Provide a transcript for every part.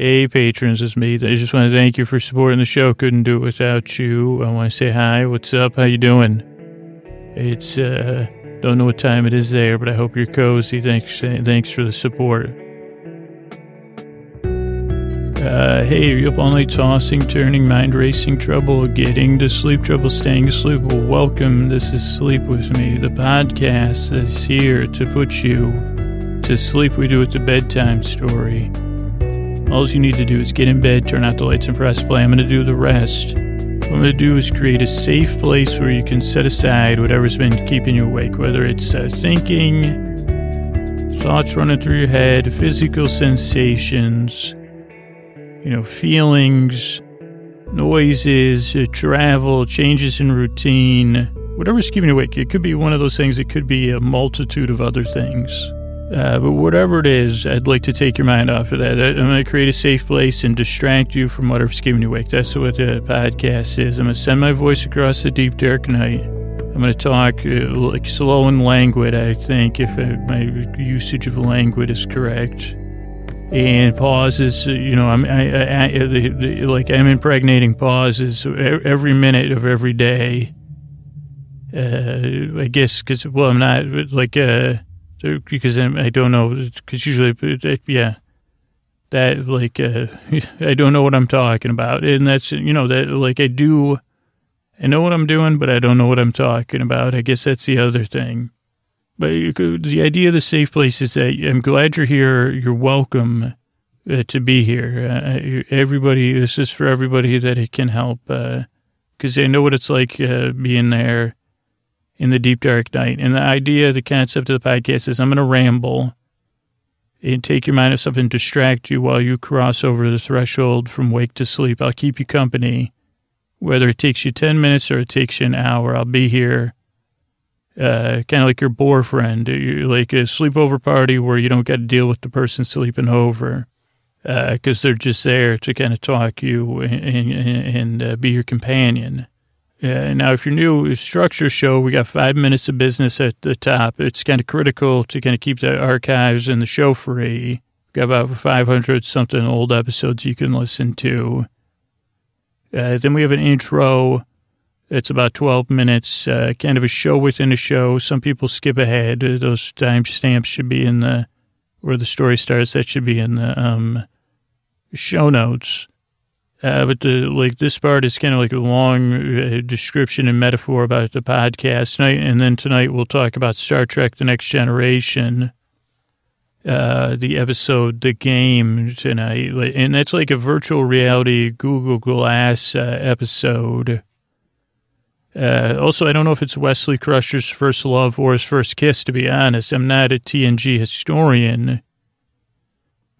Hey, patrons, it's me. I just want to thank you for supporting the show. Couldn't do it without you. I want to say hi. What's up? How you doing? It's, uh, don't know what time it is there, but I hope you're cozy. Thanks, thanks for the support. Uh, hey, are you up all night tossing, turning, mind racing, trouble getting to sleep, trouble staying asleep? Well, welcome. This is Sleep With Me, the podcast that's here to put you to sleep. We do it the bedtime story. All you need to do is get in bed, turn out the lights, and press play. I'm going to do the rest. What I'm going to do is create a safe place where you can set aside whatever's been keeping you awake, whether it's uh, thinking, thoughts running through your head, physical sensations, you know, feelings, noises, uh, travel, changes in routine, whatever's keeping you awake. It could be one of those things, it could be a multitude of other things. Uh, but whatever it is, I'd like to take your mind off of that. I'm going to create a safe place and distract you from whatever's keeping you awake. That's what the podcast is. I'm going to send my voice across the deep, dark night. I'm going to talk uh, like slow and languid, I think, if uh, my usage of languid is correct. And pauses, uh, you know, I'm I, I, I, the, the, like I'm impregnating pauses every minute of every day. Uh, I guess because well, I'm not like uh because I don't know, because usually, yeah, that like, uh, I don't know what I'm talking about. And that's, you know, that like I do, I know what I'm doing, but I don't know what I'm talking about. I guess that's the other thing. But the idea of the safe place is that I'm glad you're here. You're welcome uh, to be here. Uh, everybody, this is for everybody that it can help, because uh, I know what it's like uh, being there in the deep dark night. And the idea, the concept of the podcast is I'm going to ramble and take your mind off stuff and distract you while you cross over the threshold from wake to sleep. I'll keep you company, whether it takes you 10 minutes or it takes you an hour. I'll be here, uh, kind of like your boyfriend, like a sleepover party where you don't got to deal with the person sleeping over. Because uh, they're just there to kind of talk you and, and, and uh, be your companion. Uh, now, if you're new, structure show, we got five minutes of business at the top. It's kind of critical to kind of keep the archives and the show free. We've got about 500 something old episodes you can listen to. Uh, then we have an intro. It's about 12 minutes, uh, kind of a show within a show. Some people skip ahead. Those timestamps should be in the, where the story starts, that should be in the um, show notes. Uh, but the, like this part is kind of like a long uh, description and metaphor about the podcast tonight, and then tonight we'll talk about Star Trek: The Next Generation, uh, the episode "The Game" tonight, and that's like a virtual reality Google Glass uh, episode. Uh, also, I don't know if it's Wesley Crusher's first love or his first kiss. To be honest, I'm not a TNG historian.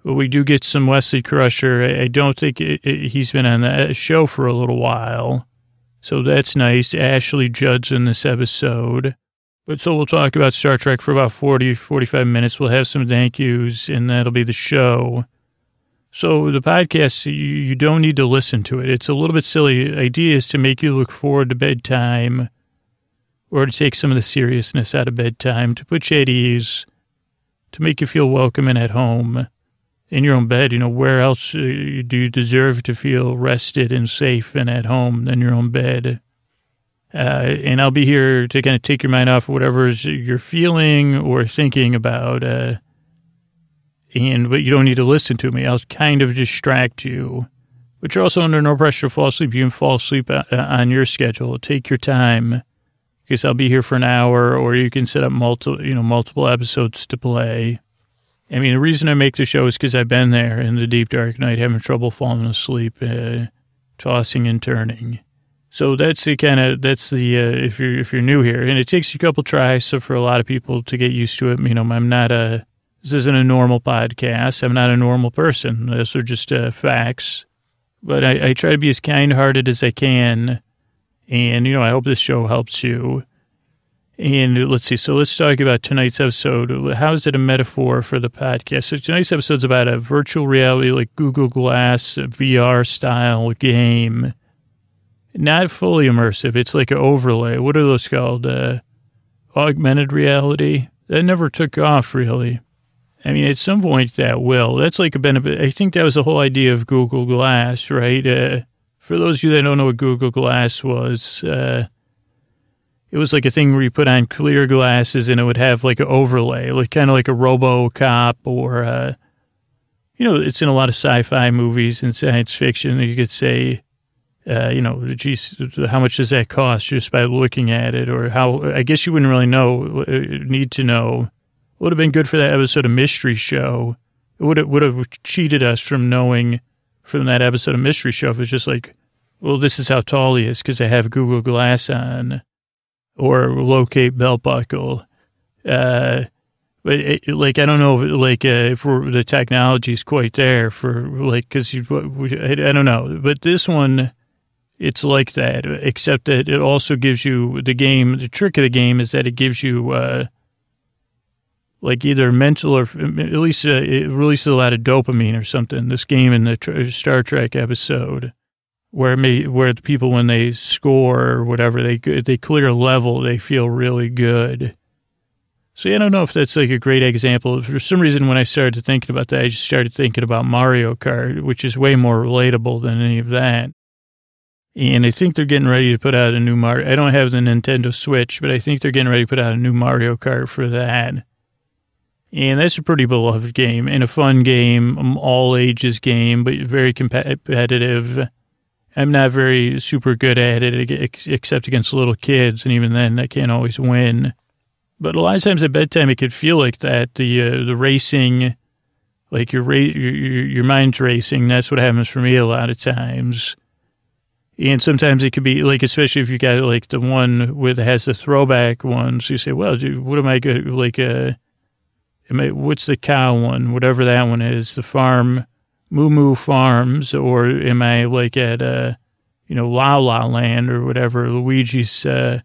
But we do get some Wesley Crusher. I don't think it, it, he's been on the show for a little while. So that's nice. Ashley Judd's in this episode. But so we'll talk about Star Trek for about 40, 45 minutes. We'll have some thank yous, and that'll be the show. So the podcast, you, you don't need to listen to it. It's a little bit silly. Idea is to make you look forward to bedtime or to take some of the seriousness out of bedtime, to put you at ease, to make you feel welcome and at home in your own bed. You know, where else uh, do you deserve to feel rested and safe and at home than your own bed? Uh, and I'll be here to kind of take your mind off whatever you're feeling or thinking about. Uh, and but you don't need to listen to me. I'll kind of distract you. But you're also under no pressure to fall asleep. You can fall asleep uh, on your schedule. Take your time because I'll be here for an hour, or you can set up multiple, you know, multiple episodes to play. I mean, the reason I make the show is because I've been there in the deep dark night, having trouble falling asleep, uh, tossing and turning. So that's the kind of that's the uh, if you're if you're new here, and it takes you a couple tries. So for a lot of people to get used to it, you know, I'm not a this isn't a normal podcast. I'm not a normal person. Those are just uh, facts. But I, I try to be as kind hearted as I can, and you know, I hope this show helps you. And let's see. So let's talk about tonight's episode. How is it a metaphor for the podcast? So tonight's episode is about a virtual reality, like Google Glass VR style game. Not fully immersive. It's like an overlay. What are those called? Uh, augmented reality. That never took off really. I mean, at some point that will. That's like a benefit. I think that was the whole idea of Google Glass, right? Uh, for those of you that don't know what Google Glass was, uh, it was like a thing where you put on clear glasses and it would have like an overlay, like kind of like a RoboCop or, uh, you know, it's in a lot of sci-fi movies and science fiction. You could say, uh, you know, geez, how much does that cost just by looking at it, or how? I guess you wouldn't really know, uh, need to know. Would have been good for that episode of Mystery Show. It would have would have cheated us from knowing from that episode of Mystery Show. If it's just like, well, this is how tall he is because I have Google Glass on, or locate belt buckle. Uh, but it, like I don't know, like uh, if the technology's quite there for like because I, I don't know, but this one it's like that, except that it also gives you the game. The trick of the game is that it gives you uh, like either mental or at least uh, it releases a lot of dopamine or something. This game in the Star Trek episode where may, where the people when they score or whatever they they clear a level they feel really good. So I don't know if that's like a great example. For some reason, when I started thinking about that, I just started thinking about Mario Kart, which is way more relatable than any of that. And I think they're getting ready to put out a new Mario. I don't have the Nintendo Switch, but I think they're getting ready to put out a new Mario Kart for that. And that's a pretty beloved game and a fun game, um, all ages game, but very competitive. I'm not very super good at it except against little kids, and even then, I can't always win. But a lot of times at bedtime, it could feel like that. The uh, the racing, like your, ra- your your mind's racing. That's what happens for me a lot of times. And sometimes it could be like, especially if you got like the one with has the throwback ones. You say, well, dude, what am I good? Like, uh, am I, what's the cow one? Whatever that one is, the farm, Moo Moo Farms, or am I like at, uh, you know, La La Land or whatever, Luigi's, uh,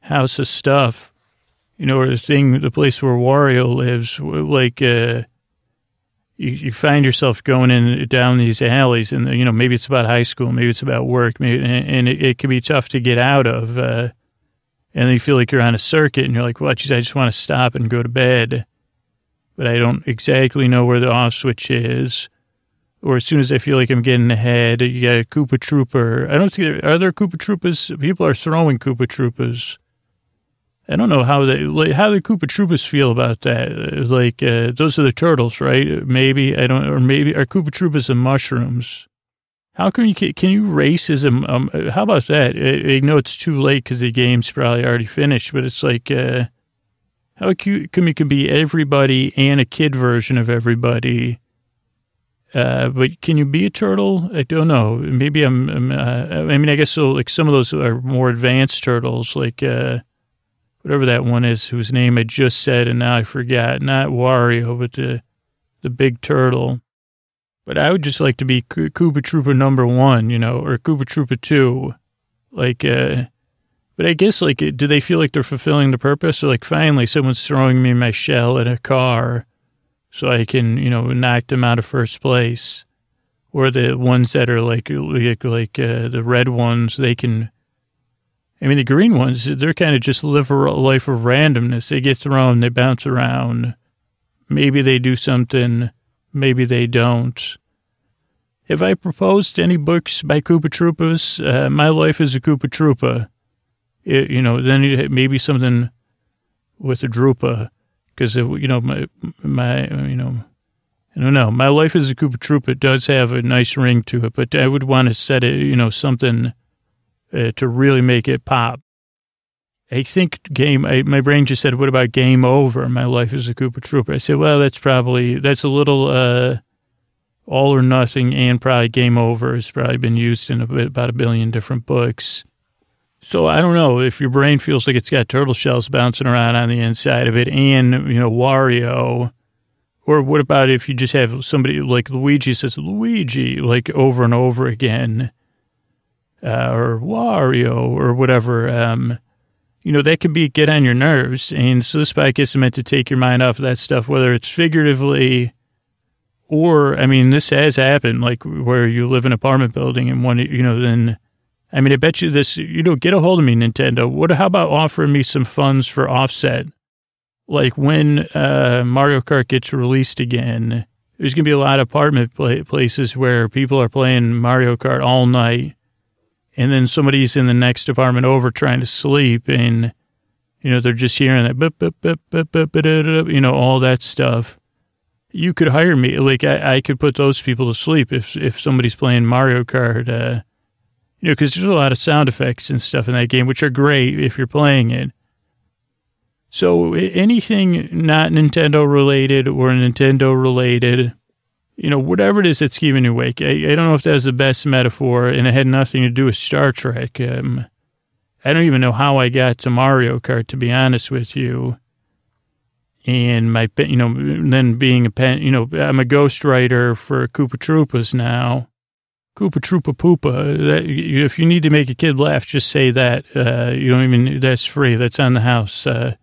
House of Stuff, you know, or the thing, the place where Wario lives, like, uh, you, you find yourself going in down these alleys and, you know, maybe it's about high school, maybe it's about work, maybe, and, and it, it, can be tough to get out of. Uh, and then you feel like you're on a circuit and you're like, well, geez, I just want to stop and go to bed. But I don't exactly know where the off switch is. Or as soon as I feel like I'm getting ahead, you got a Koopa Troopa. I don't think there, are there Koopa Troopas? People are throwing Koopa Troopas. I don't know how they like, how the Koopa Troopas feel about that. Like uh, those are the turtles, right? Maybe I don't, or maybe are Koopa Troopas and mushrooms? How can you can you a? Um, how about that? I, I know it's too late because the game's probably already finished, but it's like uh, how cute come you can be everybody and a kid version of everybody. Uh, but can you be a turtle? I don't know. Maybe I'm. I'm uh, I mean, I guess so. Like some of those are more advanced turtles, like. Uh, whatever that one is whose name I just said and now I forgot. Not Wario, but the the big turtle. But I would just like to be Koopa Troopa number one, you know, or Koopa Troopa two. Like, uh, but I guess, like, do they feel like they're fulfilling the purpose? Or, like, finally, someone's throwing me my shell in a car so I can, you know, knock them out of first place. Or the ones that are like, like, like uh, the red ones, they can I mean, the green ones, they're kind of just live a life of randomness. They get thrown, they bounce around. Maybe they do something, maybe they don't. Have I proposed any books by Koopa Troopas? Uh, my life is a Koopa Troopa. It, you know, then maybe something with a Drupa, because you know my my you know I don't know. My life is a Koopa Troopa. It does have a nice ring to it, but I would want to set it, you know, something uh, to really make it pop. I think game, I, my brain just said, what about game over? My life is a Koopa Troopa. I said, well, that's probably, that's a little, uh, all or nothing and probably game over has probably been used in a, about a billion different books. So I don't know if your brain feels like it's got turtle shells bouncing around on the inside of it and, you know, Wario. Or what about if you just have somebody like Luigi says Luigi like over and over again? uh, or Wario or whatever, um, you know, that could be get on your nerves. And so this bike is meant to take your mind off of that stuff, whether it's figuratively or, I mean, this has happened, like where you live in an apartment building and one, you know, then, I mean, I bet you this, you know, get a hold of me, Nintendo. What, how about offering me some funds for offset? like when uh, Mario Kart gets released again, there's going to be a lot of apartment places where people are playing Mario Kart all night. And then somebody's in the next apartment over trying to sleep and, you know, they're just hearing that, you know, all that stuff. You could hire me. Like, I, I could put those people to sleep if, if somebody's playing Mario Kart, uh, you know, because there's a lot of sound effects and stuff in that game, which are great if you're playing it. So anything not Nintendo related or Nintendo related, you know, whatever it is that's keeping you awake. I, I, don't know if that's the best metaphor, and it had nothing to do with Star Trek. Um, I don't even know how I got to Mario Kart, to be honest with you. And my, you know, then being a pen, you know, I'm a ghostwriter for Koopa Troopas now. Koopa Troopa Poopa. That, if you need to make a kid laugh, just say that. Uh, you don't even, that's free. That's on the house. Uh,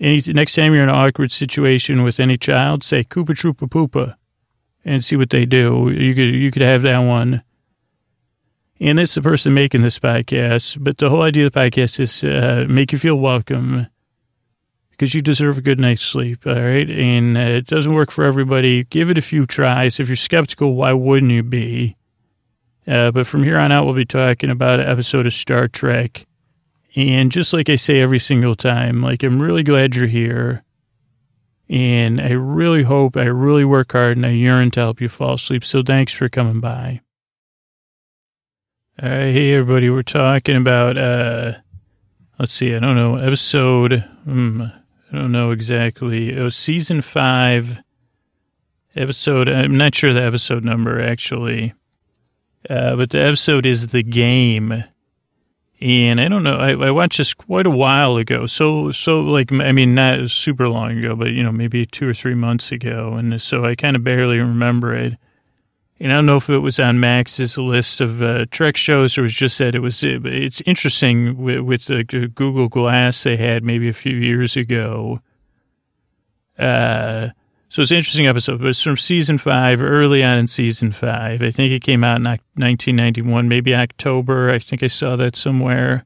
any, next time you're in an awkward situation with any child, say Koopa Troopa Poopa and see what they do. You could, you could have that one. And it's the person making this podcast. But the whole idea of the podcast is uh, make you feel welcome because you deserve a good night's sleep. All right. And uh, it doesn't work for everybody. Give it a few tries. If you're skeptical, why wouldn't you be? Uh, but from here on out, we'll be talking about an episode of Star Trek and just like I say every single time, like I'm really glad you're here. And I really hope, I really work hard and I yearn to help you fall asleep. So thanks for coming by. All right, hey everybody, we're talking about, uh, let's see, I don't know, episode, hmm, I don't know exactly. It was season five, episode, I'm not sure the episode number actually, uh, but the episode is The Game and I don't know. I, I, watched this quite a while ago. So, so like, I mean, not super long ago, but you know, maybe two or three months ago. And so I kind of barely remember it. And I don't know if it was on Max's list of uh, Trek shows or it was just that it was. It's interesting with, with the Google Glass they had maybe a few years ago. Uh, so it's an interesting episode, but it's from season five, early on in season five. I think it came out in 1991, maybe October. I think I saw that somewhere.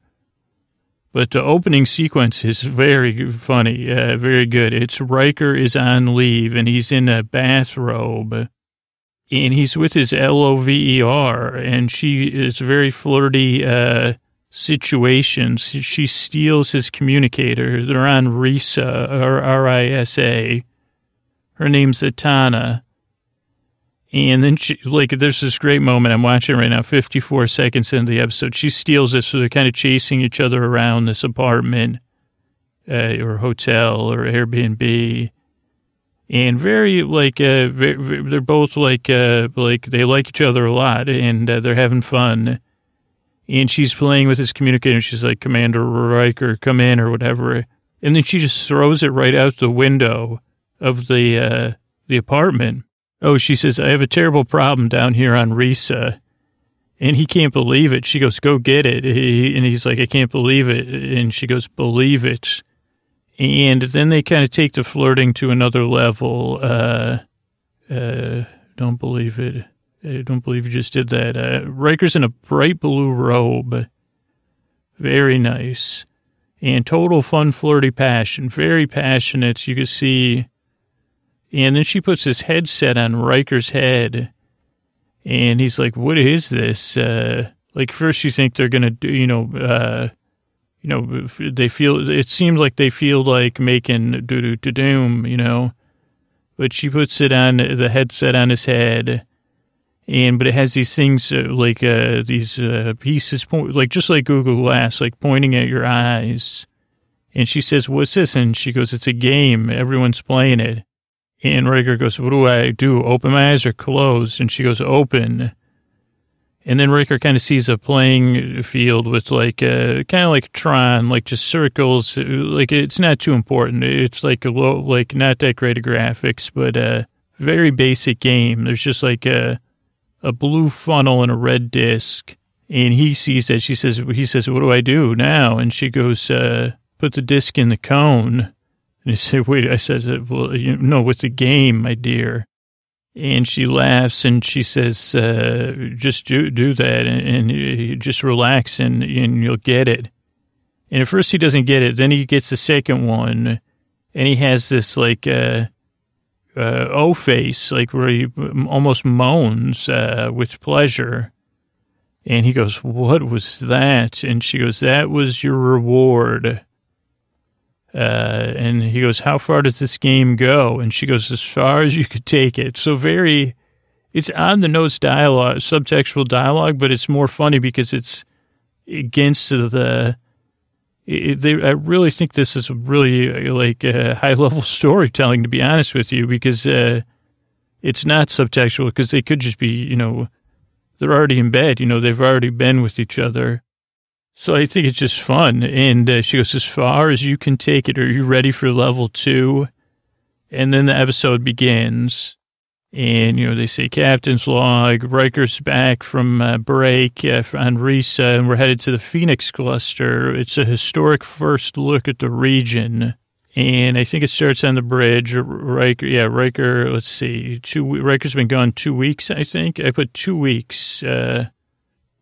But the opening sequence is very funny, uh, very good. It's Riker is on leave and he's in a bathrobe and he's with his L-O-V-E-R and she is very flirty, uh, situations. She steals his communicator. They're on RISA or R-I-S-A her name's Etana. And then she, like, there's this great moment. I'm watching right now, 54 seconds into the episode. She steals it. So they're kind of chasing each other around this apartment, uh, or hotel or Airbnb. And very, like, uh, very, they're both like, uh, like, they like each other a lot and uh, they're having fun. And she's playing with his communicator. She's like, Commander Riker, come in or whatever. And then she just throws it right out the window of the uh, the apartment. Oh, she says, I have a terrible problem down here on Risa. And he can't believe it. She goes, go get it. He, and he's like, I can't believe it. And she goes, believe it. And then they kind of take the flirting to another level. Uh, uh, don't believe it. I don't believe you just did that. Uh, Riker's in a bright blue robe. Very nice. And total fun, flirty passion. Very passionate. You can see and then she puts this headset on Riker's head. And he's like, what is this? Uh, like first you think they're going to do, you know, uh, you know, they feel, it seems like they feel like making do do to doom, you know, but she puts it on the headset on his head. And, but it has these things uh, like, uh, these, uh, pieces, like just like Google Glass, like pointing at your eyes. And she says, what's this? And she goes, it's a game. Everyone's playing it. And Riker goes, what do I do? Open my eyes or close? And she goes, open. And then Riker kind of sees a playing field with like, uh, kind of like Tron, like just circles. Like it's not too important. It's like a low, like not that great of graphics, but a very basic game. There's just like a, a blue funnel and a red disc. And he sees that. She says, he says, what do I do now? And she goes, uh, put the disc in the cone. And he said, wait, I said, well, you know, with the game, my dear. And she laughs and she says, uh, just do, do that and, and just relax and, and you'll get it. And at first he doesn't get it. Then he gets the second one and he has this like uh, uh, O face, like where he almost moans uh, with pleasure. And he goes, "What was that?" And she goes, "That was your reward." Uh, and he goes, "How far does this game go?" And she goes, "As far as you could take it." So very, it's on the nose dialogue, subtextual dialogue, but it's more funny because it's against the. It, they, I really think this is really like uh, high level storytelling, to be honest with you, because uh, it's not subtextual. Because they could just be, you know, they're already in bed. You know, they've already been with each other. So I think it's just fun. And uh, she goes, as far as you can take it, are you ready for level two? And then the episode begins. And, you know, they say captain's log, Riker's back from uh, break uh, on Risa, and we're headed to the Phoenix cluster. It's a historic first look at the region. And I think it starts on the bridge. Riker, yeah, Riker, let's see, two, Riker's been gone two weeks, I think. I put two weeks. Uh,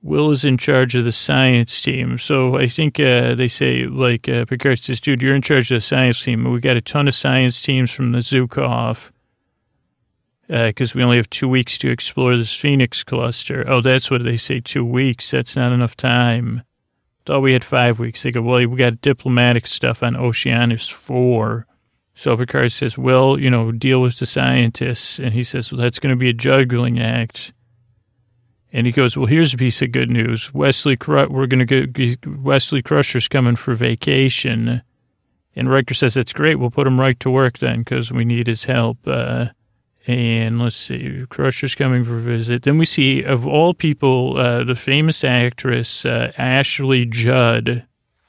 Will is in charge of the science team. So I think uh, they say, like, uh, Picard says, dude, you're in charge of the science team. We got a ton of science teams from the Zhukov because uh, we only have two weeks to explore this Phoenix cluster. Oh, that's what they say, two weeks. That's not enough time. Thought we had five weeks. They go, well, we got diplomatic stuff on Oceanus 4. So Picard says, well, you know, deal with the scientists. And he says, well, that's going to be a juggling act. And he goes, well, here's a piece of good news. Wesley, we're going to get Wesley Crusher's coming for vacation. And Riker says, that's great. We'll put him right to work then because we need his help. Uh, and let's see, Crusher's coming for a visit. Then we see, of all people, uh, the famous actress uh, Ashley Judd.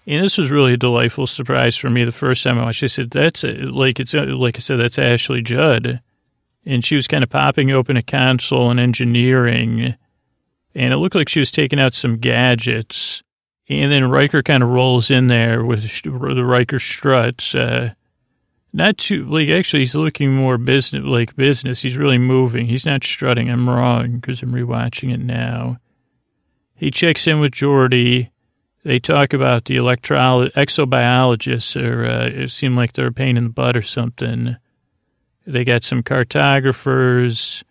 And this was really a delightful surprise for me the first time I watched. I said, "That's like it's like I said, that's Ashley Judd," and she was kind of popping open a console and engineering, and it looked like she was taking out some gadgets. And then Riker kind of rolls in there with the Riker struts. Uh, not too like actually he's looking more business like business. He's really moving. He's not strutting. I'm wrong because I'm rewatching it now. He checks in with Geordi. They talk about the electro exobiologists, or uh, it seemed like they're a pain in the butt or something. They got some cartographers,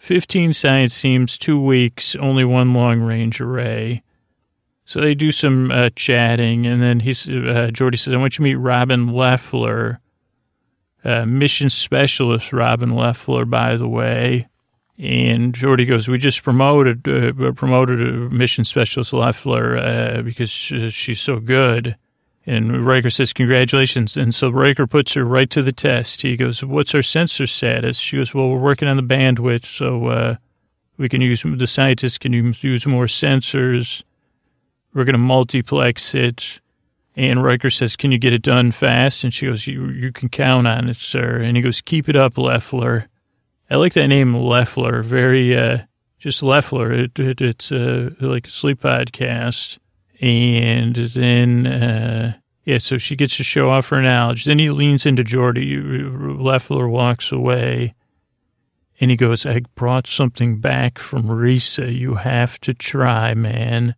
fifteen science teams, two weeks, only one long range array. So they do some uh, chatting, and then he's uh, Geordi says, "I want you to meet Robin Leffler." uh, mission specialist Robin Leffler, by the way. And Geordi goes, we just promoted uh, promoted a mission specialist Leffler uh, because she's so good. And Riker says, congratulations. And so Riker puts her right to the test. He goes, what's our sensor status? She goes, well, we're working on the bandwidth, so uh, we can use, the scientists can use more sensors. We're going to multiplex it. And Riker says, Can you get it done fast? And she goes, You, you can count on it, sir. And he goes, Keep it up, Leffler. I like that name, Leffler. Very, uh, just Leffler. It, it, it's uh, like a sleep podcast. And then, uh, yeah, so she gets to show off her knowledge. Then he leans into Geordi. Leffler walks away. And he goes, I brought something back from Risa. You have to try, man.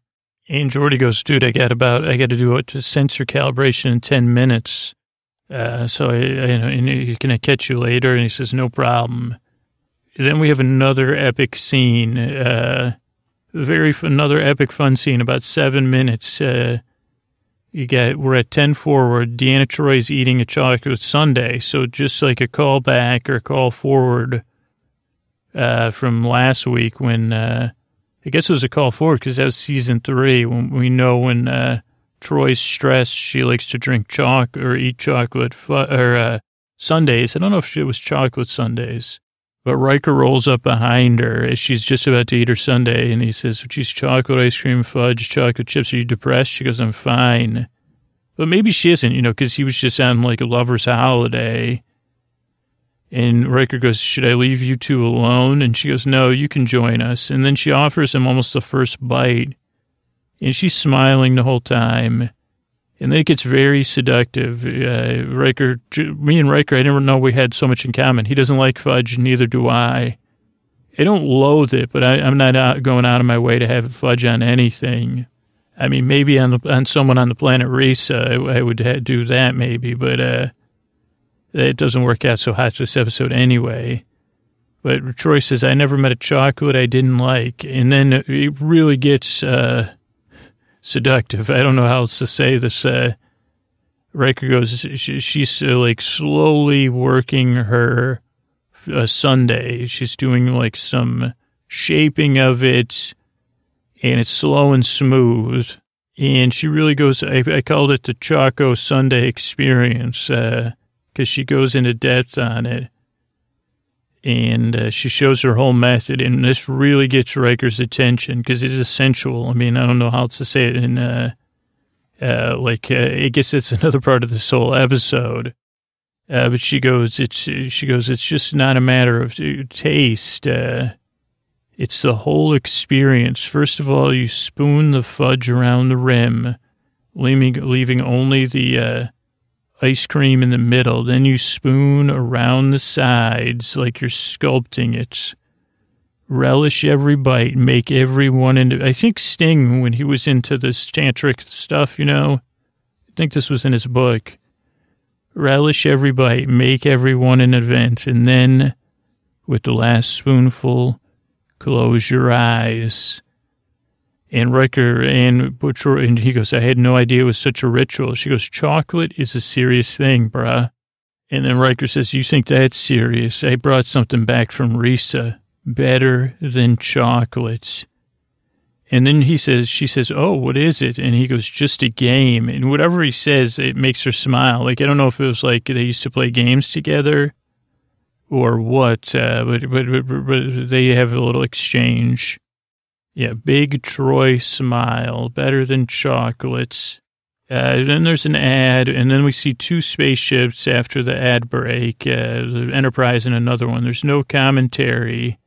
And Geordi goes, dude, I got about, I got to do a sensor calibration in 10 minutes. Uh, so I, I, you know, can I catch you later? And he says, no problem. Then we have another epic scene, uh, very, another epic fun scene, about seven minutes. Uh, you get, we're at 10 forward. Deanna Troi's eating a chocolate sundae. So just like a call back or call forward, uh, from last week when, uh, I guess it was a call forward because that was season three when we know when uh, Troi's stressed, she likes to drink chalk or eat chocolate fu- or uh, sundaes. I don't know if it was chocolate sundaes, but Riker rolls up behind her as she's just about to eat her sundae, and he says, "She's chocolate ice cream, fudge, chocolate chips. Are you depressed?" She goes, "I'm fine." But maybe she isn't, you know, because he was just on like a lover's holiday and Riker goes, Should I leave you two alone? And she goes, No, you can join us. And then she offers him almost the first bite. And she's smiling the whole time. And then it gets very seductive. Uh, Riker, me and Riker, I never know we had so much in common. He doesn't like fudge, neither do I. I don't loathe it, but I, am not out, going out of my way to have fudge on anything. I mean, maybe on the on someone on the planet Risa, I, I would do that maybe, but uh, it doesn't work out so hot this episode anyway. But Troi says, I never met a chocolate I didn't like. And then it really gets uh, seductive. I don't know how else to say this. Uh, Riker goes, she, she's uh, like slowly working her uh, sundae. She's doing like some shaping of it, and it's slow and smooth. And she really goes, I, I called it the Choco sundae experience because uh, she goes into depth on it. And uh, she shows her whole method, and this really gets Riker's attention because it is sensual. I mean, I don't know how else to say it in, uh, uh, like, uh, I guess it's another part of this whole episode. Uh, but she goes, it's, she goes, it's just not a matter of taste. Uh, it's the whole experience. First of all, you spoon the fudge around the rim, leaving, leaving only the uh, ice cream in the middle. Then you spoon around the sides like you're sculpting it. Relish every bite, make every one into. I think Sting, when he was into this tantric stuff, you know, I think this was in his book. Relish every bite, make every one an event, and then with the last spoonful, Close your eyes. And Riker and Butcher, and he goes, I had no idea it was such a ritual. She goes, chocolate is a serious thing, bruh. And then Riker says, you think that's serious? I brought something back from Risa. Better than chocolates. And then he says, she says, oh, what is it? And he goes, just a game. And whatever he says, it makes her smile. Like, I don't know if it was like they used to play games together or what, uh, but, but, but, but they have a little exchange. Yeah, big Troi smile, better than chocolates. Uh, then there's an ad, and then we see two spaceships after the ad break, uh, the Enterprise and another one. There's no commentary.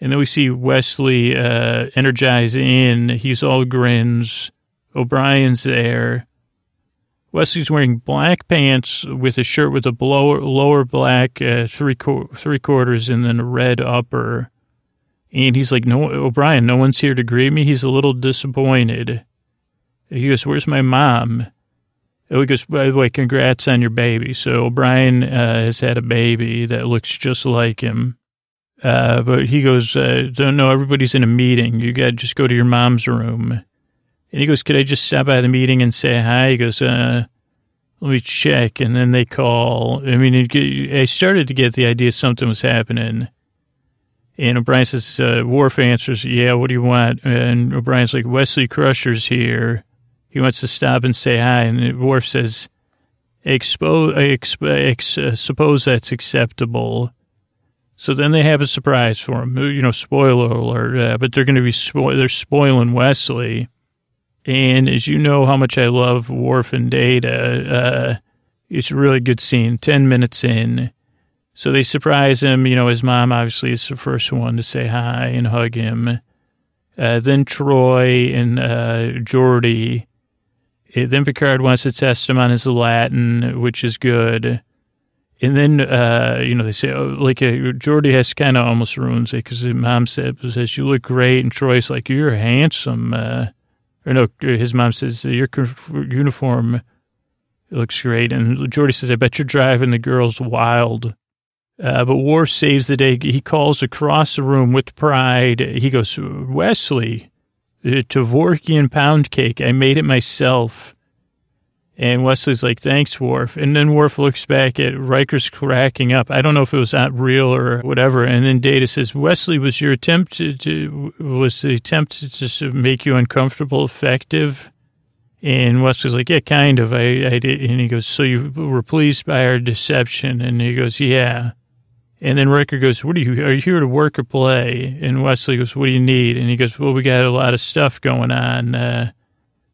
And then we see Wesley uh, energize in. He's all grins. O'Brien's there. Wesley's wearing black pants with a shirt with a lower, lower black uh, three three quarters and then a red upper. And he's like, "No, O'Brien, no one's here to greet me." He's a little disappointed. He goes, "Where's my mom?" Oh, he goes, "By the way, congrats on your baby." So O'Brien uh, has had a baby that looks just like him. Uh, but he goes, uh, "Don't know. Everybody's in a meeting. You got to just go to your mom's room." And he goes, could I just stop by the meeting and say hi? He goes, uh, let me check. And then they call. I mean, I started to get the idea something was happening. And O'Brien says, uh, Worf answers, yeah, what do you want? And O'Brien's like, Wesley Crusher's here. He wants to stop and say hi. And Worf says, Expo- exp- ex- uh, suppose that's acceptable. So then they have a surprise for him. You know, spoiler alert, uh, but they're going to be, spo- they're spoiling Wesley. And as you know how much I love Worf and Data, uh, it's a really good scene, 10 minutes in. So they surprise him. You know, his mom obviously is the first one to say hi and hug him. Uh, then Troi and uh, Geordi. Uh, then Picard wants to test him on his Latin, which is good. And then, uh, you know, they say, oh, like, uh, Geordi has kind of almost ruins it because his mom said, says, you look great. And Troi's like, you're handsome. Uh, or no, his mom says, your uniform looks great. And Geordi says, I bet you're driving the girls wild. Uh, but Worf saves the day. He calls across the room with pride. He goes, Wesley, uh, Kevorkian pound cake. I made it myself. And Wesley's like, thanks, Worf. And then Worf looks back at Riker's cracking up. I don't know if it was not real or whatever. And then Data says, Wesley, was your attempt to, to was the attempt to just make you uncomfortable effective? And Wesley's like, yeah, kind of. I, I did. And he goes, so you were pleased by our deception? And he goes, yeah. And then Riker goes, what are you, are you here to work or play? And Wesley goes, what do you need? And he goes, well, we got a lot of stuff going on. Uh,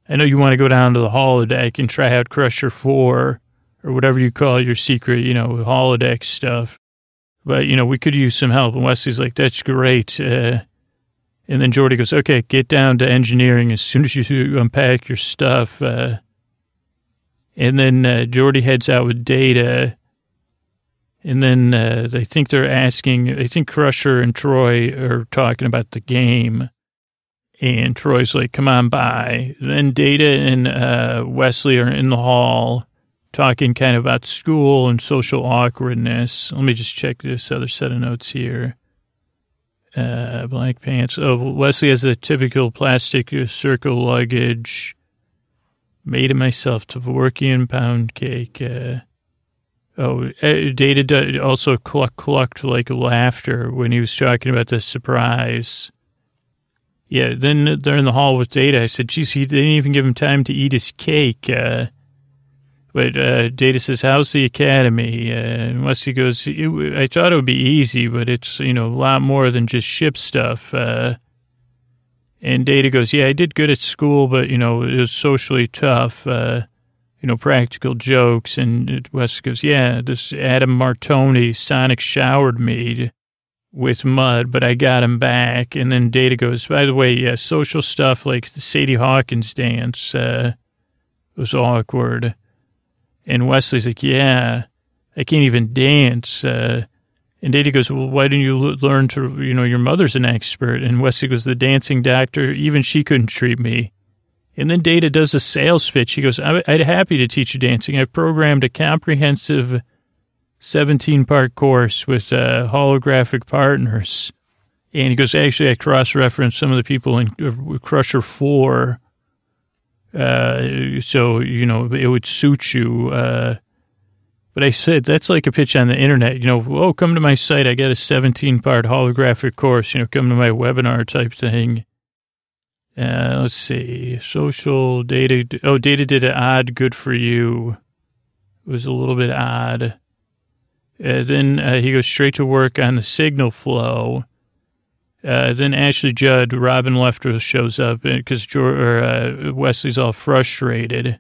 I know you want to go down to the holodeck and try out Crusher 4 or whatever you call your secret, you know, holodeck stuff. But, you know, we could use some help. And Wesley's like, that's great. Uh, and then Geordi goes, okay, get down to engineering as soon as you unpack your stuff. Uh, and then uh, Geordi heads out with data. And then uh, they think they're asking, I think Crusher and Troi are talking about the game. And Troi's like, come on by. Then Data and uh, Wesley are in the hall talking kind of about school and social awkwardness. Let me just check this other set of notes here. Uh, black pants. Oh, Wesley has a typical plastic circle luggage. Made of myself Kevorkian pound cake. Uh, oh, uh, Data also cluck clucked like laughter when he was talking about the surprise. Yeah, then they're in the hall with Data. I said, geez, he didn't even give him time to eat his cake. Uh, but uh, Data says, "How's the academy?" Uh, and Wesley goes, "I thought it would be easy, but it's you know a lot more than just ship stuff." Uh, and Data goes, "Yeah, I did good at school, but you know it was socially tough. Uh, you know, practical jokes." And Wesley goes, "Yeah, this Adam Martoni Sonic showered me with mud, but I got him back." And then Data goes, "By the way, yeah, social stuff like the Sadie Hawkins dance uh, was awkward." And Wesley's like, yeah, I can't even dance. Uh, and Data goes, well, why didn't you learn to, you know, your mother's an expert. And Wesley goes, the dancing doctor, even she couldn't treat me. And then Data does a sales pitch. He goes, I'd happy to teach you dancing. I've programmed a comprehensive 17 part course with uh, holographic partners. And he goes, actually, I cross referenced some of the people in uh, Crusher 4 uh, so, you know, it would suit you. Uh, but I said, that's like a pitch on the internet. You know, oh, come to my site. I got a 17 part holographic course. You know, come to my webinar type thing. Uh, let's see. Social data. Oh, data did an odd good for you. It was a little bit odd. Uh, then uh, he goes straight to work on the signal flow. Uh, then Ashley Judd, Robin Leffler shows up because uh, Wesley's all frustrated.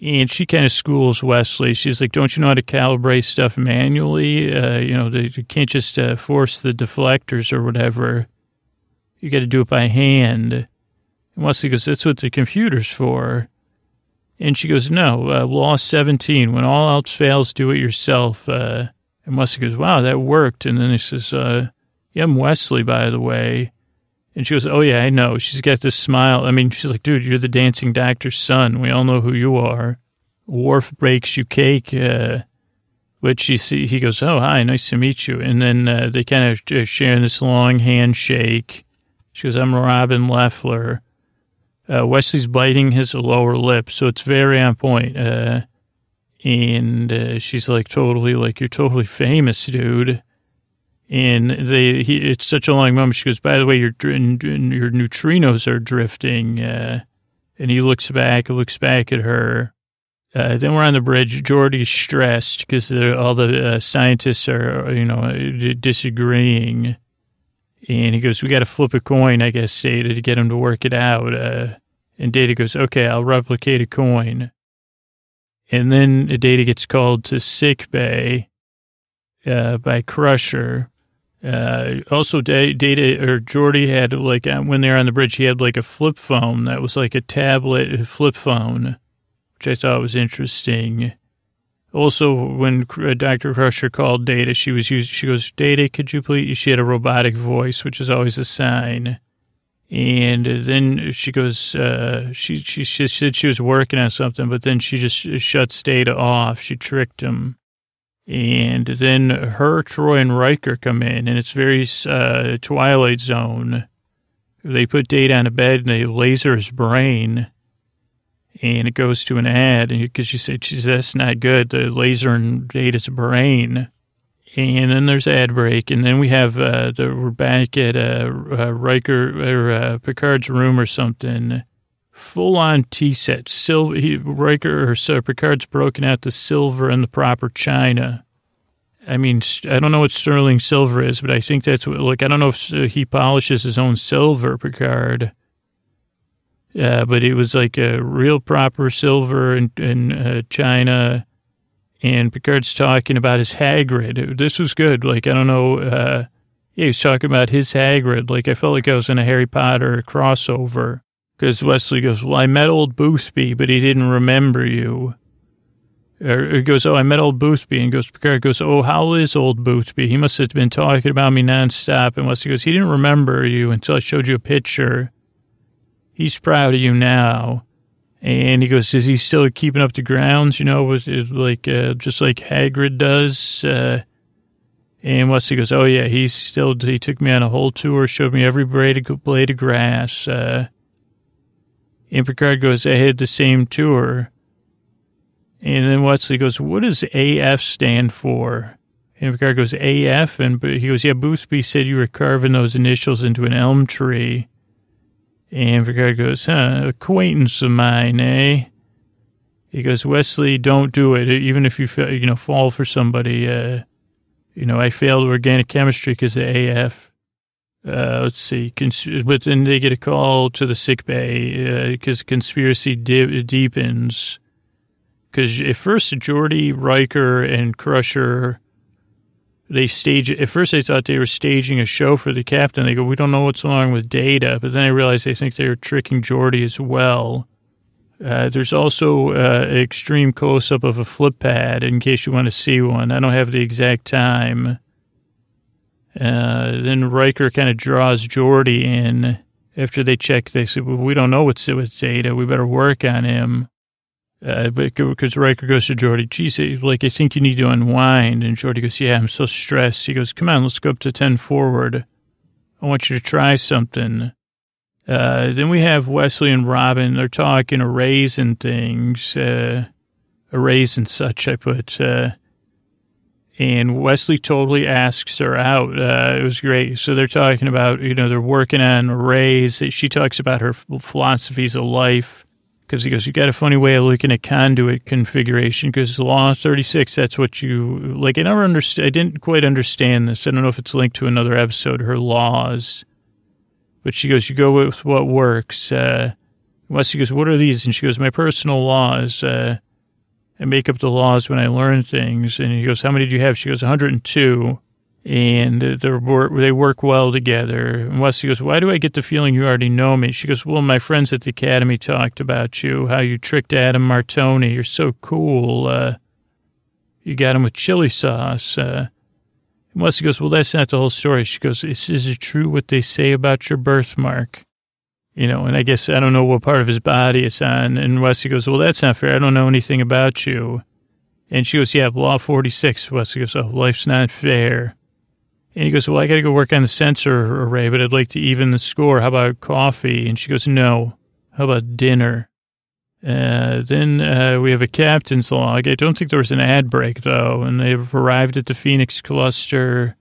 And she kind of schools Wesley. She's like, don't you know how to calibrate stuff manually? Uh, you know, you can't just uh, force the deflectors or whatever. You got to do it by hand. Wesley goes, that's what the computer's for. And she goes, no, uh, law 17, when all else fails, do it yourself. Uh, and Wesley goes, wow, that worked. And then he says, uh, yeah, I'm Wesley, by the way. And she goes, Oh, yeah, I know. She's got this smile. I mean, she's like, Dude, you're the dancing doctor's son. We all know who you are. Worf breaks you cake. Uh, which she see, he goes, Oh, hi, nice to meet you. And then uh, they kind of share this long handshake. She goes, I'm Robin Leffler. Uh, Wesley's biting his lower lip, so it's very on point. Uh, and uh, she's like, totally, like, you're totally famous, dude. And they, he, it's such a long moment. She goes, by the way, your, your neutrinos are drifting. Uh, and he looks back, looks back at her. Uh, then we're on the bridge. Geordi's stressed because all the uh, scientists are, you know, disagreeing. And he goes, we got to flip a coin, I guess, Data, to get him to work it out. Uh, and Data goes, okay, I'll replicate a coin. And then Data gets called to sick bay uh, by Crusher. Uh, also, Data or Geordi had like uh, when they were on the bridge, he had like a flip phone that was like a tablet flip phone, which I thought was interesting. Also, when uh, Dr. Crusher called Data, she was used, she goes, Data, could you please? She had a robotic voice, which is always a sign. And then she goes, uh, she, she, she said she was working on something, but then she just shuts Data off. She tricked him. And then her, Troi, and Riker come in, and it's very uh, Twilight Zone. They put Data on a bed and they laser his brain, and it goes to an ad because she said, "She's that's not good." The laser in Data's brain, and then there's ad break, and then we have uh, the we're back at uh, uh, Riker or uh, Picard's room or something. Full on tea set, silver. He, Riker or so Picard's broken out the silver and the proper china I mean, I don't know what sterling silver is, but I think that's what, like, I don't know if uh, he polishes his own silver, Picard. Uh, but it was like a real proper silver in, in uh, China. And Picard's talking about his Hagrid. This was good. Like, I don't know. Uh, he was talking about his Hagrid. Like, I felt like I was in a Harry Potter crossover. Because Wesley goes, Well, I met old Boothby, but he didn't remember you. Or he goes, oh, I met old Boothby. And goes, Picard goes, oh, how is old Boothby? He must have been talking about me nonstop. And Wesley goes, he didn't remember you until I showed you a picture. He's proud of you now. And he goes, is he still keeping up the grounds? You know, was it like, uh, just like Hagrid does? Uh, and Wesley goes, oh yeah, he's still, he took me on a whole tour, showed me every blade of, blade of grass. Uh, and Picard goes, I had the same tour. And then Wesley goes, what does AF stand for? And Picard goes, AF? And he goes, yeah, Boothby said you were carving those initials into an elm tree. And Picard goes, huh, acquaintance of mine, eh? He goes, Wesley, don't do it. Even if you, you know, fall for somebody, uh, you know, I failed organic chemistry because of AF. Uh, let's see, cons- but then they get a call to the sick bay because uh, conspiracy di- deepens. Because at first, Geordi, Riker, and Crusher they stage at first I thought they were staging a show for the captain. They go, we don't know what's wrong with Data, but then I realized they think they're tricking Geordi as well. Uh, there's also uh, an extreme close up of a flip pad in case you want to see one. I don't have the exact time. Uh, then Riker kind of draws Geordi in after they check. They say, well, we don't know what's with Data. We better work on him. Uh, because Riker goes to Geordi, geez, like, I think you need to unwind. And Geordi goes, yeah, I'm so stressed. He goes, come on, let's go up to 10 forward. I want you to try something. Uh, then we have Wesley and Robin. They're talking arrays and things, uh, arrays and such, I put. Uh, and Wesley totally asks her out. Uh, it was great. So they're talking about, you know, they're working on arrays. She talks about her philosophies of life because he goes, you got a funny way of looking at conduit configuration because law 36, that's what you like. I never understood. I didn't quite understand this. I don't know if it's linked to another episode, her laws, but she goes, you go with what works. Uh, Wesley goes, what are these? And she goes, my personal laws. Uh, I make up the laws when I learn things. And he goes, how many do you have? She goes, 102 and they work well together. And Wesley goes, why do I get the feeling you already know me? She goes, well, my friends at the academy talked about you, how you tricked Adam Martoni. You're so cool. Uh, you got him with chili sauce. Uh, and Wesley goes, well, that's not the whole story. She goes, is, is it true what they say about your birthmark? You know, and I guess I don't know what part of his body it's on. And Wesley goes, well, that's not fair. I don't know anything about you. And she goes, yeah, law 46. Wesley goes, oh, life's not fair. And he goes, well, I got to go work on the sensor array, but I'd like to even the score. How about coffee? And she goes, no. How about dinner? Uh, then uh, we have a captain's log. I don't think there was an ad break, though, and they've arrived at the Phoenix cluster.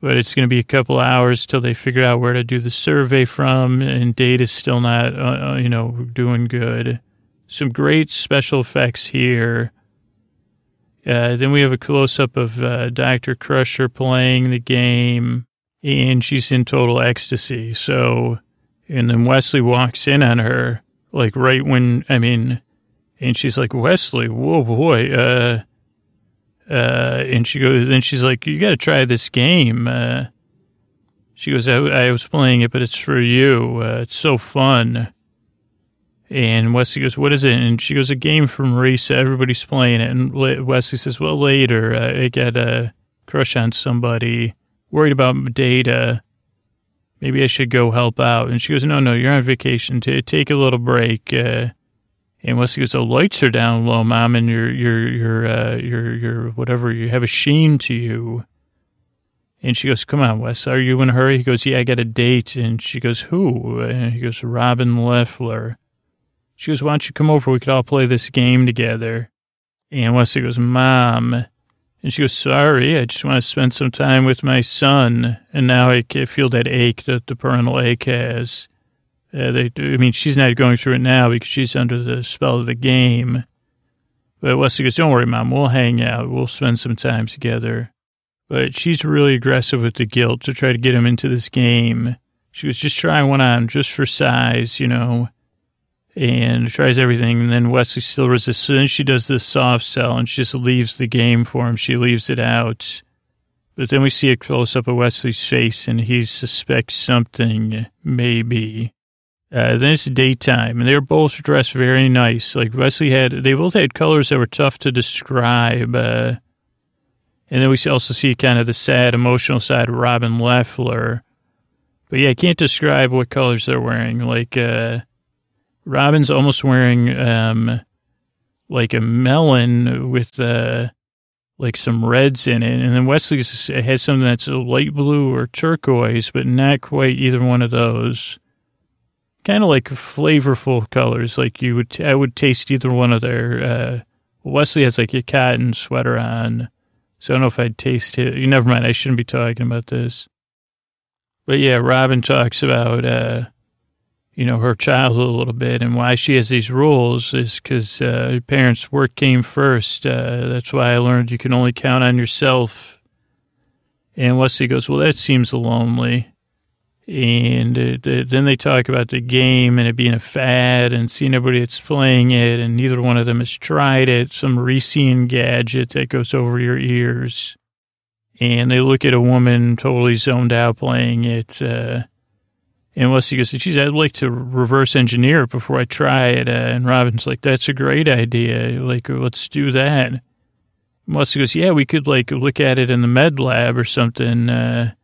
But it's going to be a couple hours till they figure out where to do the survey from, and Data's still not, uh, uh you know, doing good. Some great special effects here. Uh, then we have a close up of uh, Dr. Crusher playing the game, and she's in total ecstasy. So, and then Wesley walks in on her, like right when, I mean, and she's like, Wesley, whoa, boy. Uh, uh, and she goes, then she's like, you got to try this game. Uh, she goes, I, I, was playing it, but it's for you. Uh, it's so fun. And Wesley goes, what is it? And she goes, a game from Marisa. Everybody's playing it. And Wesley says, well, later, uh, I got a crush on somebody, worried about Data. Maybe I should go help out. And she goes, no, no, you're on vacation. Take a little break. Uh, and Wesley goes, the lights are down low, mom, and your, your, your, uh, your, your, whatever, you have a sheen to you. And she goes, come on, Wes, are you in a hurry? He goes, yeah, I got a date. And she goes, who? And he goes, Robin Leffler. She goes, why don't you come over? We could all play this game together. And Wesley goes, Mom. And she goes, sorry, I just want to spend some time with my son. And now I feel that ache that the parental ache has. Uh, they, I mean, she's not going through it now because she's under the spell of the game. But Wesley goes, don't worry, Mom, we'll hang out. We'll spend some time together. But she's really aggressive with the guilt to try to get him into this game. She was just trying one on just for size, you know and tries everything. And then Wesley still resists. So then she does this soft sell and she just leaves the game for him. She leaves it out. But then we see a close up of Wesley's face and he suspects something, maybe. Uh, then it's daytime and they're both dressed very nice. Like Wesley had, they both had colors that were tough to describe. Uh, and then we also see kind of the sad, emotional side of Robin Leffler. But yeah, I can't describe what colors they're wearing. Like, uh, Robin's almost wearing um, like a melon with uh, like some reds in it, and then Wesley has something that's a light blue or turquoise, but not quite either one of those. Kind of like flavorful colors, like you would. I would taste either one of their. Uh, Wesley has like a cotton sweater on, so I don't know if I'd taste it. You never mind. I shouldn't be talking about this. But yeah, Robin talks about. Uh, you know, her childhood a little bit and why she has these rules is because uh, parents' work came first. Uh, that's why I learned you can only count on yourself. And Wesley goes, well, that seems lonely. And uh, then they talk about the game and it being a fad and seeing everybody that's playing it, and neither one of them has tried it. Some Risian gadget that goes over your ears. And they look at a woman totally zoned out playing it. And Wesley goes, geez, I'd like to reverse engineer it before I try it. Uh, and Robin's like, that's a great idea. Like, let's do that. And Wesley goes, yeah, we could like look at it in the med lab or something, uh,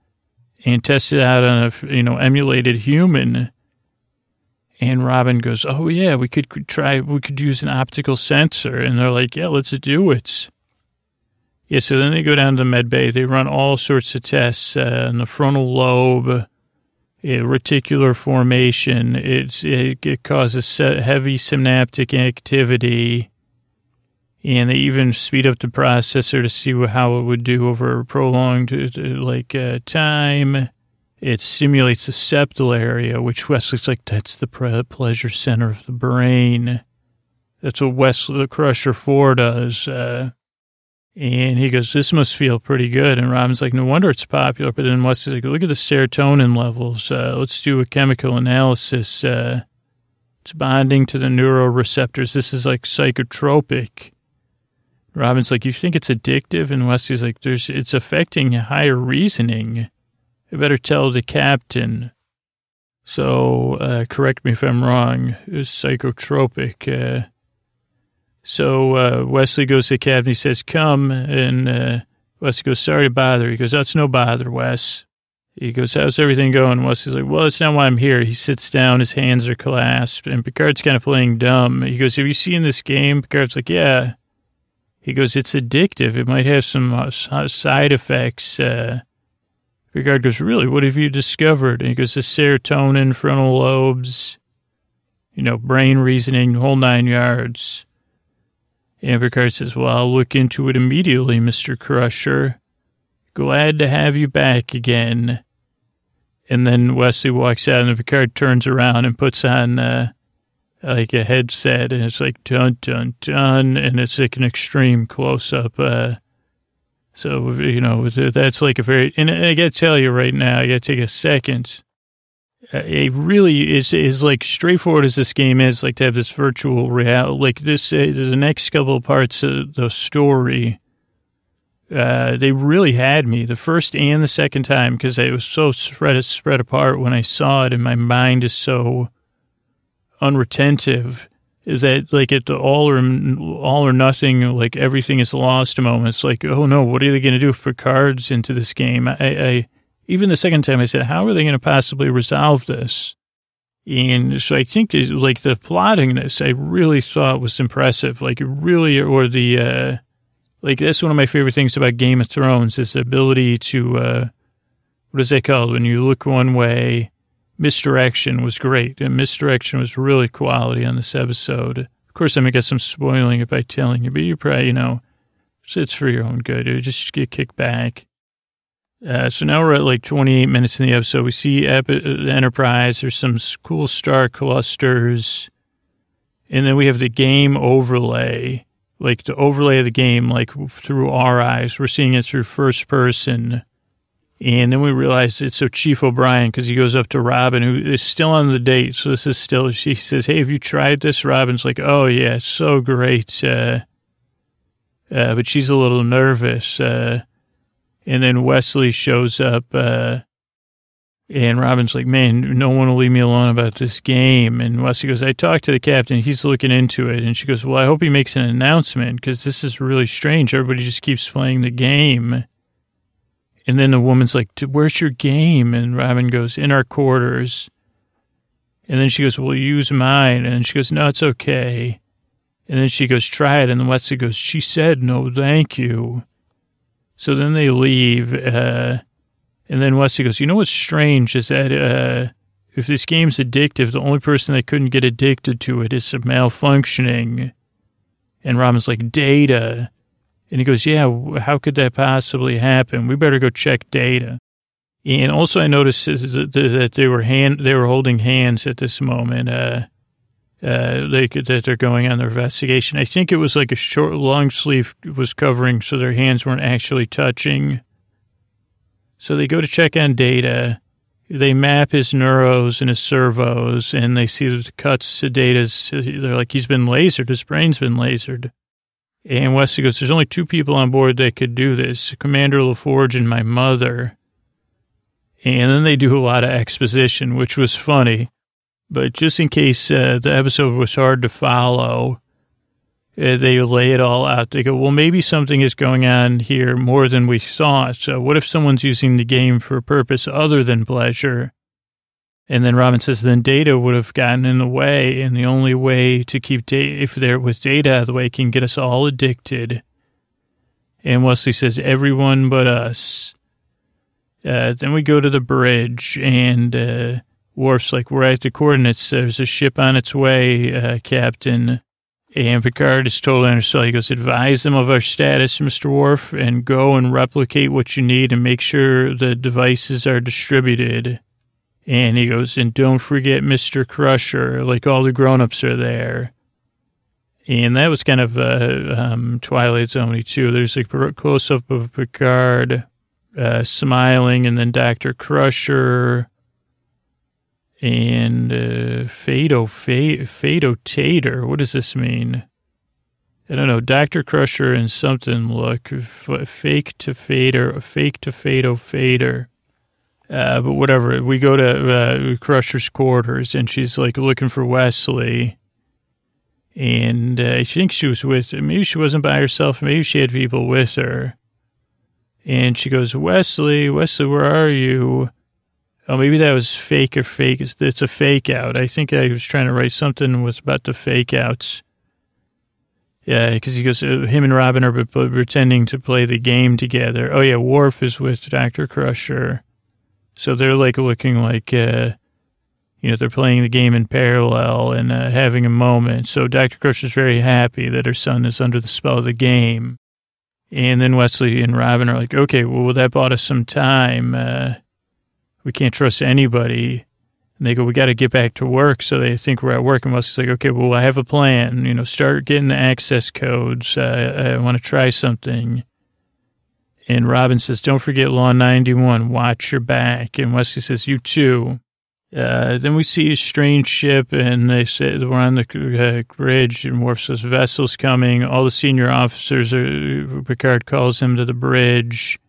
and test it out on a, you know, emulated human. And Robin goes, oh yeah, we could try, we could use an optical sensor. And they're like, yeah, let's do it. Yeah, so then they go down to the med bay. They run all sorts of tests uh, in the frontal lobe, reticular formation. It's, it, it causes heavy synaptic activity. And they even speed up the processor to see how it would do over a prolonged like uh, time. It simulates the septal area, which Wesley's like, that's the pleasure center of the brain. That's what Wesley the Crusher 4 does. Uh, and he goes, this must feel pretty good. And Robin's like, no wonder it's popular. But then Wesley's like, look at the serotonin levels. Uh, let's do a chemical analysis. Uh, it's bonding to the neuroreceptors. This is like psychotropic. Robin's like, you think it's addictive? And Wesley's like, there's, it's affecting higher reasoning. I better tell the captain. So, uh, correct me if I'm wrong. it's psychotropic. So uh, Wesley goes to the captain. He says, "Come," and uh, Wesley goes, "Sorry to bother." He goes, "That's no bother, Wes." He goes, "How's everything going?" Wesley's like, "Well, that's not why I'm here." He sits down. His hands are clasped, and Picard's kind of playing dumb. He goes, "Have you seen this game?" Picard's like, "Yeah." He goes, "It's addictive. It might have some uh, side effects." Uh, Picard goes, "Really? What have you discovered?" And he goes, "The serotonin, frontal lobes, you know, brain reasoning, whole nine yards." Picard says, Well, I'll look into it immediately, Mr. Crusher. Glad to have you back again. And then Wesley walks out, and Picard turns around and puts on uh, like a headset, and it's like dun dun dun, and it's like an extreme close up. Uh, so you know that's like a very, and I got to tell you right now, I got to take a second it really is is like straightforward as this game is like to have this virtual reality like this uh, the next couple of parts of the story uh, they really had me the first and the second time because it was so spread spread apart when I saw it and my mind is so unretentive that like at the all or all or nothing like everything is lost a moment it's like oh no what are they going to do for cards into this game? I, I even the second time I said, how are they going to possibly resolve this? And so I think like the plotting this, I really thought was impressive. Like really, or the, uh, like that's one of my favorite things about Game of Thrones is the ability to, uh, what is that called? When you look one way, misdirection was great. And misdirection was really quality on this episode. Of course, I'm going to get some spoiling it by telling you, but you probably, you know, it's for your own good. just get kicked back. Uh, so now we're at like 28 minutes in the episode. We see Ep- Enterprise. There's some cool star clusters. And then we have the game overlay, like the overlay of the game, like through our eyes. We're seeing it through first person. And then we realize it's so Chief O'Brien because he goes up to Robin, who is still on the date. So this is still, she says, Hey, have you tried this? Robin's like, Oh, yeah, it's so great. Uh, uh, but she's a little nervous. Uh, and then Wesley shows up, uh, and Robin's like, man, no one will leave me alone about this game. And Wesley goes, I talked to the captain. He's looking into it. And she goes, well, I hope he makes an announcement because this is really strange. Everybody just keeps playing the game. And then the woman's like, where's your game? And Robin goes, in our quarters. And then she goes, well, use mine. And she goes, no, it's okay. And then she goes, try it. And then Wesley goes, she said, no, thank you. So then they leave. Uh, and then Wesley goes, you know what's strange is that, uh, if this game's addictive, the only person that couldn't get addicted to it is malfunctioning. And Robin's like, Data. And he goes, yeah, how could that possibly happen? We better go check Data. And also I noticed that they were hand, they were holding hands at this moment. Uh, uh, they that they're going on their investigation. I think it was like a short, long sleeve was covering, so their hands weren't actually touching. So they go to check on Data. They map his neuros and his servos, and they see the cuts to Data's. They're like, he's been lasered. His brain's been lasered. And Wesley goes, there's only two people on board that could do this, Commander LaForge and my mother. And then they do a lot of exposition, which was funny. But just in case uh, the episode was hard to follow, uh, they lay it all out. They go, well, maybe something is going on here more than we thought. So what if someone's using the game for a purpose other than pleasure? And then Robin says, then Data would have gotten in the way. And the only way to keep Data, if there was Data out of the way, can get us all addicted. And Wesley says, everyone but us. Uh, then we go to the bridge and, uh, Worf's like, we're at the coordinates. There's a ship on its way, uh, Captain. And Picard is totally understood. He goes, advise them of our status, Mr. Worf, and go and replicate what you need and make sure the devices are distributed. And he goes, and don't forget Mr. Crusher, like all the grown-ups are there. And that was kind of uh, um, Twilight Zone too. There's a close-up of Picard uh, smiling, and then Dr. Crusher and uh, Fado, Fado Tater. What does this mean? I don't know. Dr. Crusher and something look f- fake to fader, fake to fado fader. Uh, but whatever. We go to uh, Crusher's quarters and she's like looking for Wesley. And uh, I think she was with, maybe she wasn't by herself. Maybe she had people with her. And she goes, Wesley, Wesley, where are you? Oh, maybe that was fake or fake. It's, it's a fake out. I think I was trying to write something was about the fake outs. Yeah, because he goes, uh, him and Robin are pretending to play the game together. Oh yeah, Worf is with Doctor Crusher, so they're like looking like, uh, you know, they're playing the game in parallel and uh, having a moment. So Doctor Crusher's very happy that her son is under the spell of the game, and then Wesley and Robin are like, okay, well that bought us some time. We can't trust anybody. And they go, we got to get back to work. So they think we're at work. And Wesley's like, okay, well, I have a plan. You know, start getting the access codes. Uh, I want to try something. And Robin says, don't forget Law 91. Watch your back. And Wesley says, you too. Uh, then we see a strange ship, and they say we're on the uh, bridge, and Worf says, vessel's coming. All the senior officers are, Picard calls them to the bridge.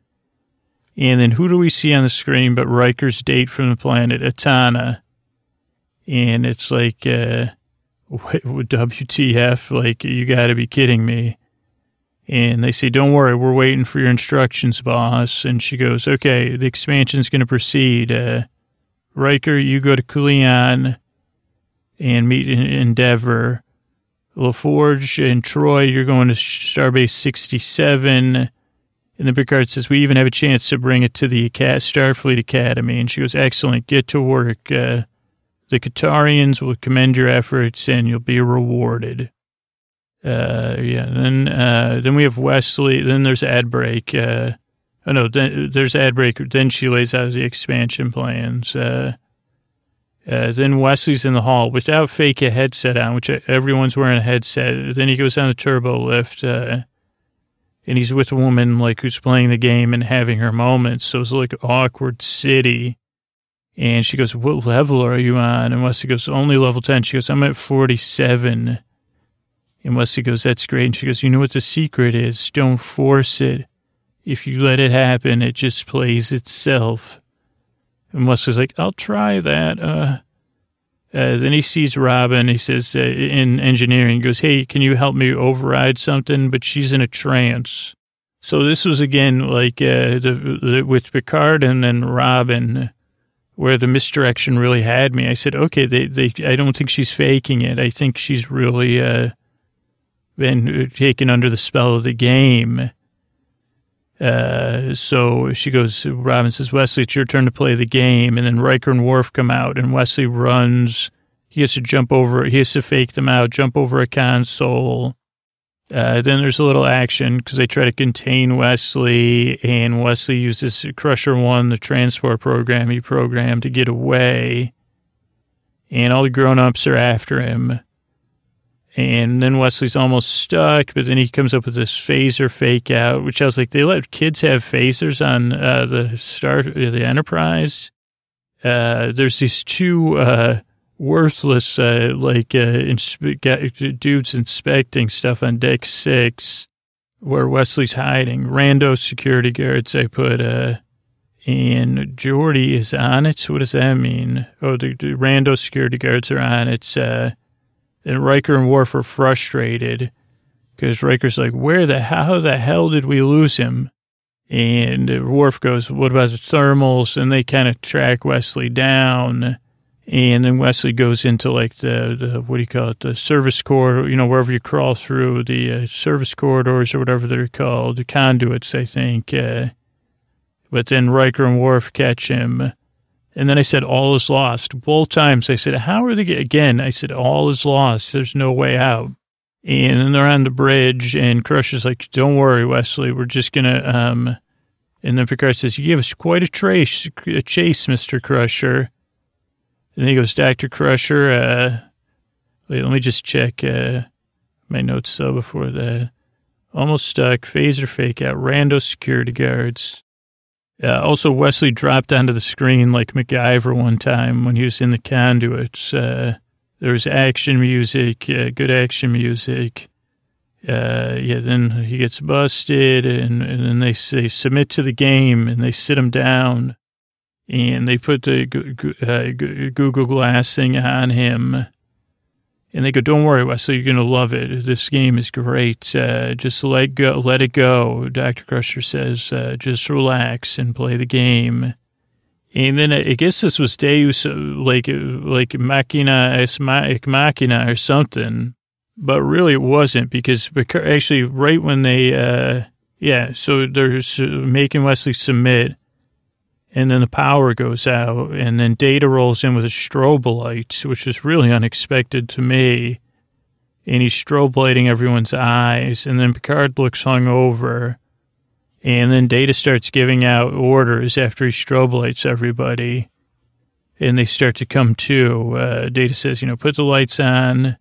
And then who do we see on the screen but Riker's date from the planet Etana? And it's like, uh, WTF? Like, you got to be kidding me. And they say, don't worry, we're waiting for your instructions, boss. And she goes, okay, the expansion's going to proceed. Uh, Riker, you go to Kulian and meet Endeavor. LaForge and Troi, you're going to Starbase 67 and then Picard says, we even have a chance to bring it to the Starfleet Academy. And she goes, excellent, get to work. Uh, the Ktarians will commend your efforts and you'll be rewarded. Uh, yeah, then, uh, then we have Wesley. Then there's ad break. Uh, oh no, then there's ad break. Then she lays out the expansion plans. Uh, uh, then Wesley's in the hall without fake a headset on, which everyone's wearing a headset. Then he goes on the turbo lift. Uh, and he's with a woman like who's playing the game and having her moments. So it's like awkward city. And she goes, what level are you on? And Wesley goes, only level 10. She goes, I'm at 47. And Wesley goes, that's great. And she goes, you know what the secret is? Don't force it. If you let it happen, it just plays itself. And Wesley's like, I'll try that. Uh, uh, then he sees Robin. He says uh, in engineering, he goes, "Hey, can you help me override something?" But she's in a trance. So this was again like uh, the, the, with Picard and then Robin. where the misdirection really had me. I said, okay, they, they, I don't think she's faking it. I think she's really, uh, been taken under the spell of the game. Uh, so she goes, Robin says, Wesley, it's your turn to play the game. And then Riker and Worf come out and Wesley runs. He has to jump over, he has to fake them out, jump over a console. Uh, then there's a little action because they try to contain Wesley, and Wesley uses Crusher One, the transport program he programmed to get away. And all the grown ups are after him. And then Wesley's almost stuck, but then he comes up with this phaser fake out, which I was like, they let kids have phasers on uh, the start of the Enterprise. Uh, there's these two uh, worthless, uh, like, uh, inspe- dudes inspecting stuff on deck six where Wesley's hiding. Rando security guards, I put, uh, and Geordi is on it. So what does that mean? Oh, the, the Rando security guards are on it. Uh, and Riker and Worf are frustrated because Riker's like, where the, how the hell did we lose him? And Worf goes, what about the thermals? And they kind of track Wesley down and then Wesley goes into like the, the what do you call it, the service corridor, you know, wherever you crawl through the uh, service corridors or whatever they're called, the conduits, I think. Uh, but then Riker and Worf catch him. And then I said, all is lost. Both times I said, how are they, again, I said, all is lost. There's no way out. And then they're on the bridge and Crusher's like, don't worry, Wesley, we're just going to, um, and then Picard says, you gave us quite a trace, a chase, Mr. Crusher. And then he goes, Dr. Crusher, uh, wait, let me just check, uh, my notes so before that. Almost stuck, phaser fake out, rando security guards. Uh, also, Wesley dropped onto the screen like MacGyver one time when he was in the conduits. Uh, there was action music, uh, good action music. Uh, yeah, then he gets busted, and, and then they say submit to the game, and they sit him down and they put the uh, Google Glass thing on him. And they go, "Don't worry, Wesley, you're gonna love it. This game is great. Uh, just let go, let it go." Doctor Crusher says, uh, "Just relax and play the game." And then I guess this was Deus, like like Machina, Machina or something, but really it wasn't because actually right when they, uh, yeah, so they're making Wesley submit and then the power goes out, and then Data rolls in with a strobe light, which is really unexpected to me. And he's strobe lighting everyone's eyes, and then Picard looks hung over, and then Data starts giving out orders after he strobe lights everybody, and they start to come to. Uh, Data says, you know, put the lights on.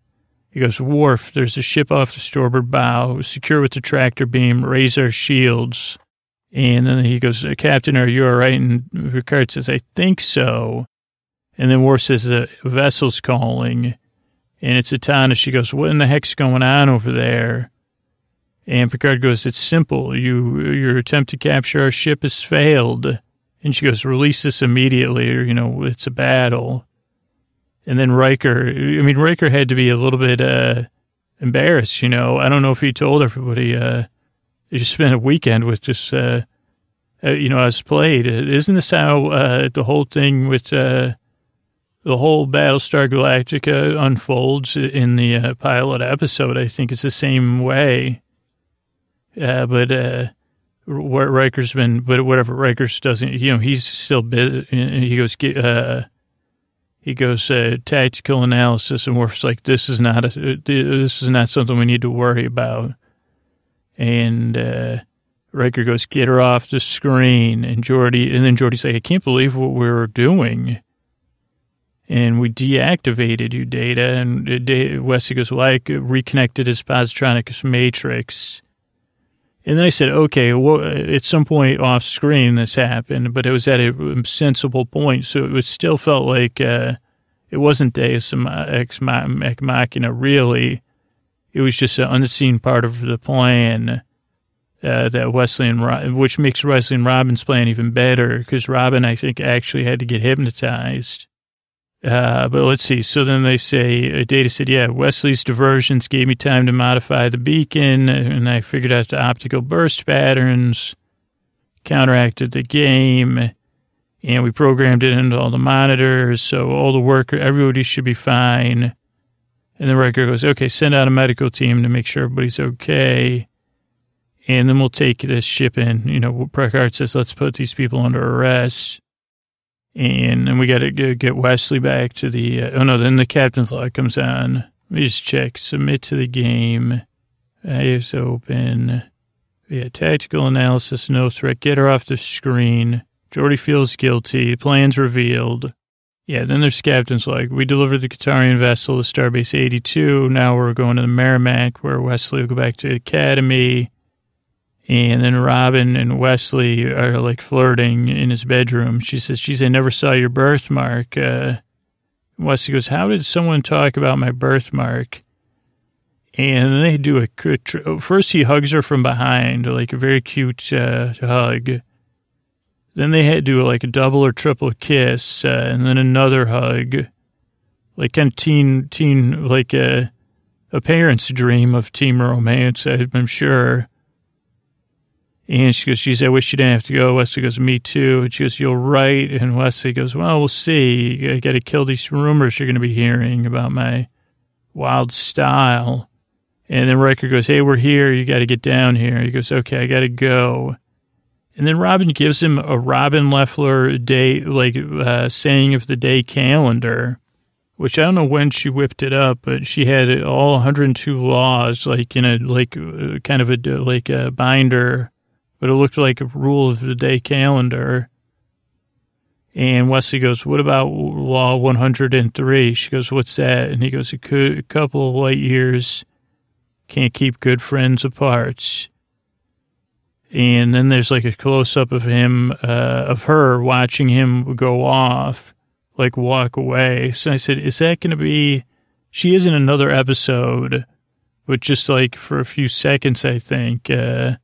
He goes, Worf, there's a ship off the starboard bow, secure with the tractor beam, raise our shields. And then he goes, Captain, are you all right? And Picard says, I think so. And then Worf says, the vessel's calling. And it's a Etana. She goes, what in the heck's going on over there? And Picard goes, it's simple. You, your attempt to capture our ship has failed. And she goes, release this immediately or, you know, it's a battle. And then Riker, I mean, Riker had to be a little bit, uh, embarrassed, you know. I don't know if he told everybody, uh, you just spent a weekend with just, uh, uh, you know, as played. Isn't this how uh, the whole thing with uh, the whole Battlestar Galactica unfolds in the uh, pilot episode? I think it's the same way. Uh, but uh, Riker's been, but whatever Riker's doesn't, you know, he's still busy. He goes, uh, he goes uh, tactical analysis, and Worf's like, this is not a, this is not something we need to worry about. And uh, Riker goes, get her off the screen. And Geordi, and then Geordi's like, I can't believe what we're doing. And we deactivated you, Data. And Wesley goes, well, I reconnected his positronic matrix. And then I said, okay, well, at some point off screen this happened, but it was at a sensible point. So it still felt like uh, it wasn't Deus Ex Machina, really. It was just an unseen part of the plan uh, that Wesley and which makes Wesley and Robin's plan even better because Robin, I think, actually had to get hypnotized. Uh, but let's see. So then they say, uh, Data said, yeah, Wesley's diversions gave me time to modify the beacon, and I figured out the optical burst patterns, counteracted the game. and we programmed it into all the monitors. So all the work, everybody should be fine. And the Riker goes, okay, send out a medical team to make sure everybody's okay. And then we'll take this ship in. You know, Picard says, let's put these people under arrest. And then we got to get Wesley back to the, uh, oh no, then the captain's log comes on. Let me just check, submit to the game. Eyes open. Yeah, tactical analysis, no threat. Get her off the screen. Geordi feels guilty. Plans revealed. Yeah, then there's captains like, we delivered the Ktarian vessel to Starbase 82. Now we're going to the Merrimac where Wesley will go back to Academy. And then Robin and Wesley are like flirting in his bedroom. She says, geez, I never saw your birthmark. Uh, Wesley goes, how did someone talk about my birthmark? And they do a, first he hugs her from behind, like a very cute uh, hug. Then they had to do like a double or triple kiss, uh, and then another hug, like kind of teen, teen, like a, a parent's dream of teen romance, I'm sure. And she goes, she geez, I wish you didn't have to go. Wesley goes, me too. And she goes, you're right. And Wesley goes, well, we'll see. I got to kill these rumors you're going to be hearing about my wild style. And then Riker goes, hey, we're here. You got to get down here. He goes, okay, I got to go. And then Robin gives him a Robin Leffler day, like uh, saying of the day calendar, which I don't know when she whipped it up, but she had all 102 laws, like in a like uh, kind of a like a binder, but it looked like a rule of the day calendar. And Wesley goes, "What about law 103?" She goes, "What's that?" And he goes, "A, a couple of light years can't keep good friends apart." And then there's like a close up of him, uh, of her watching him go off, like walk away. So I said, is that going to be, she is in another episode, but just like for a few seconds, I think. Uh,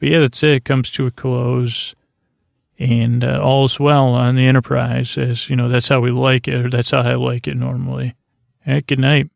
but yeah, that's it. it comes to a close and uh, all's well on the Enterprise as, you know, that's how we like it, or that's how I like it normally. All right, good night.